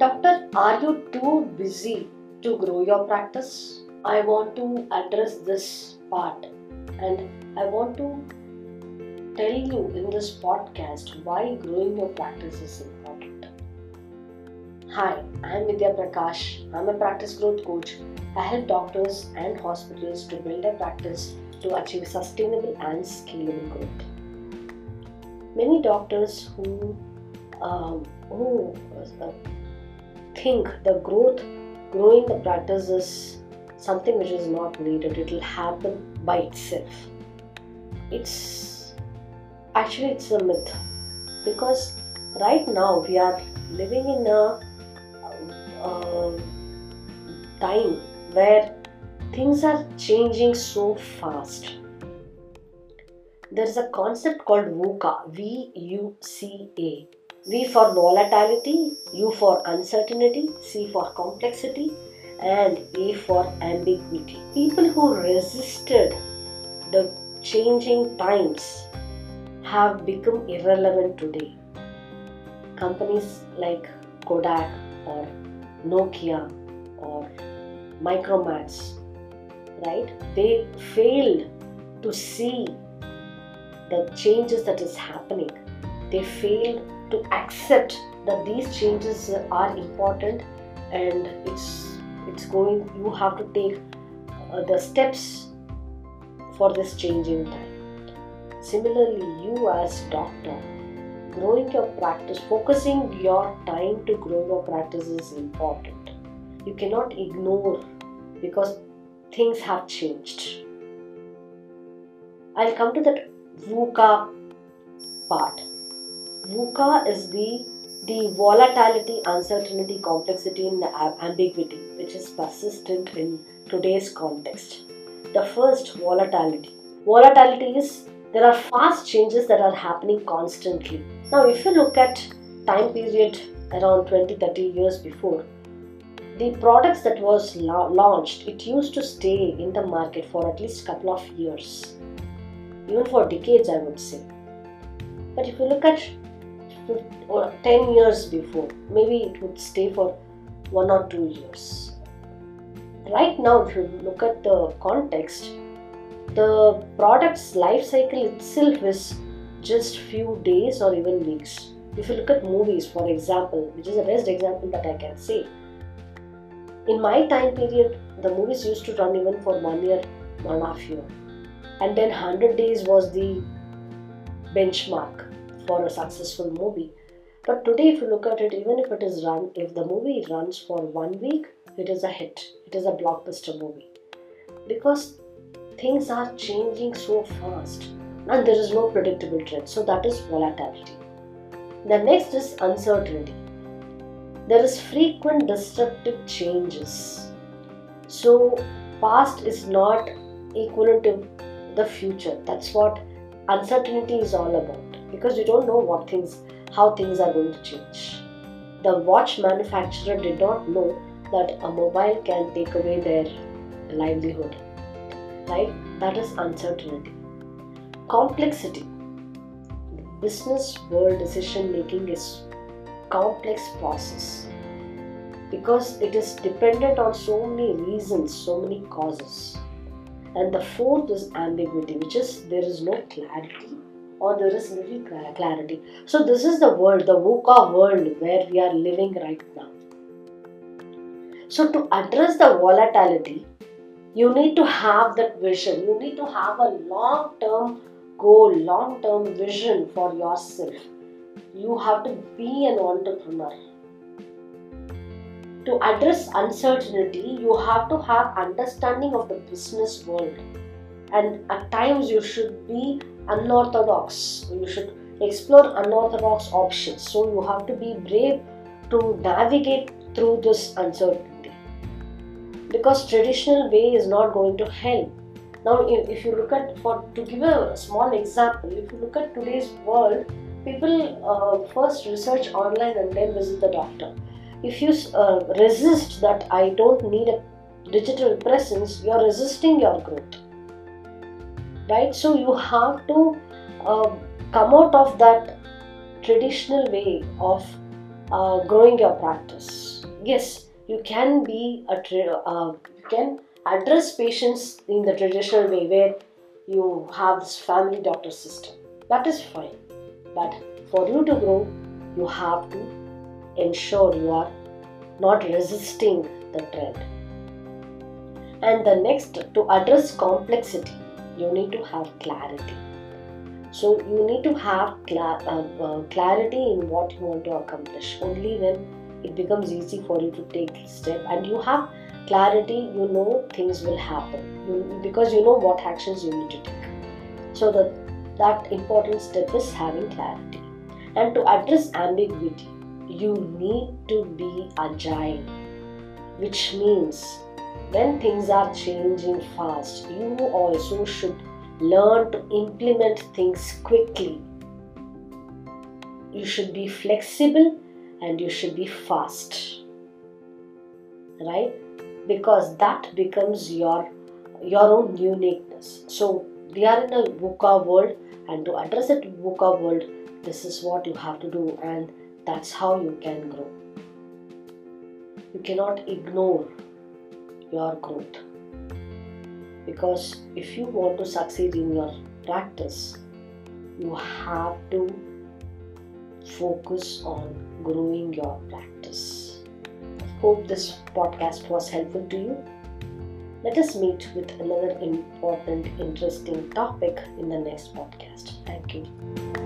Doctor, are you too busy to grow your practice? I want to address this part and I want to tell you in this podcast why growing your practice is important. Hi, I'm Vidhyaa Prakash. I'm a practice growth coach. I help doctors and hospitals to build their practice to achieve sustainable and scalable growth. Many doctors who um, who uh, think the growth, growing the practice is something which is not needed. It will happen by itself. It's actually it's a myth because right now we are living in a uh, time where things are changing so fast. There is a concept called VUCA, V U C A. V for volatility, U for uncertainty, C for complexity, and A for ambiguity. People who resisted the changing times have become irrelevant today. Companies like Kodak or Nokia or Micromax, right? They failed to see the changes that is happening. They failed to accept that these changes are important and it's it's going you have to take uh, the steps for this changing time. Similarly you as doctor growing your practice focusing your time to grow your practice is important. You cannot ignore because things have changed. I'll come to that VUCA part VUCA is the the volatility, uncertainty, complexity, and ambiguity, which is persistent in today's context. The first, volatility. Volatility is there are fast changes that are happening constantly. Now, if you look at time period around 20 30 years before, the products that was la- launched, it used to stay in the market for at least couple of years, even for decades, I would say. But if you look at or 10 years before. Maybe it would stay for one or two years. Right now if you look at the context the product's life cycle itself is just few days or even weeks. If you look at movies for example which is the best example that i can say. In my time period the movies used to run even for one year one half year. And then 100 days was the benchmark for a successful movie. But today, if you look at it, even if it is run, if the movie runs for one week, it is a hit. It is a blockbuster movie because things are changing so fast and there is no predictable trend. So that is volatility. The next is uncertainty. There is frequent disruptive changes. So past is not equivalent to the future. That's what uncertainty is all about because you don't know what things how things are going to change. The watch manufacturer did not know that a mobile can take away their livelihood right? That is uncertainty. Complexity. The business world decision making is a complex process because it is dependent on so many reasons so many causes. And the fourth is ambiguity which is there is no clarity or there is little clarity. So, this is the world, the VUCA world where we are living right now. So, to address the volatility, you need to have that vision. You need to have a long term goal, long term vision for yourself. You have to be an entrepreneur. To address uncertainty, you have to have understanding of the business world. And at times, you should be unorthodox. You should explore unorthodox options. So you have to be brave to navigate through this uncertainty. Because traditional way is not going to help. Now, if you look at, for to give a small example, if you look at today's world, people uh, first research online and then visit the doctor. If you uh, resist that I don't need a digital presence, you are resisting your growth right so you have to uh, come out of that traditional way of uh, growing your practice. Yes, you can be a tra- uh, you can address patients in the traditional way where you have this family doctor system. That is fine. But for you to grow, you have to ensure you are not resisting the trend. And the next, to address complexity, you need to have clarity. So you need to have cla- uh, uh, clarity in what you want to accomplish. Only then it becomes easy for you to take the step, and you have clarity. You know things will happen you, because you know what actions you need to take. So that that important step is having clarity. And to address ambiguity, you need to be agile, which means when things are changing fast, you also should learn to implement things quickly. You should be flexible and you should be fast. Right? Because that becomes your your own uniqueness. So we are in a VUCA world and to address that VUCA world, this is what you have to do and that's how you can grow. You cannot ignore your growth because if you want to succeed in your practice, you have to focus on growing your practice. Hope this podcast was helpful to you. Let us meet with another important, interesting topic in the next podcast. Thank you.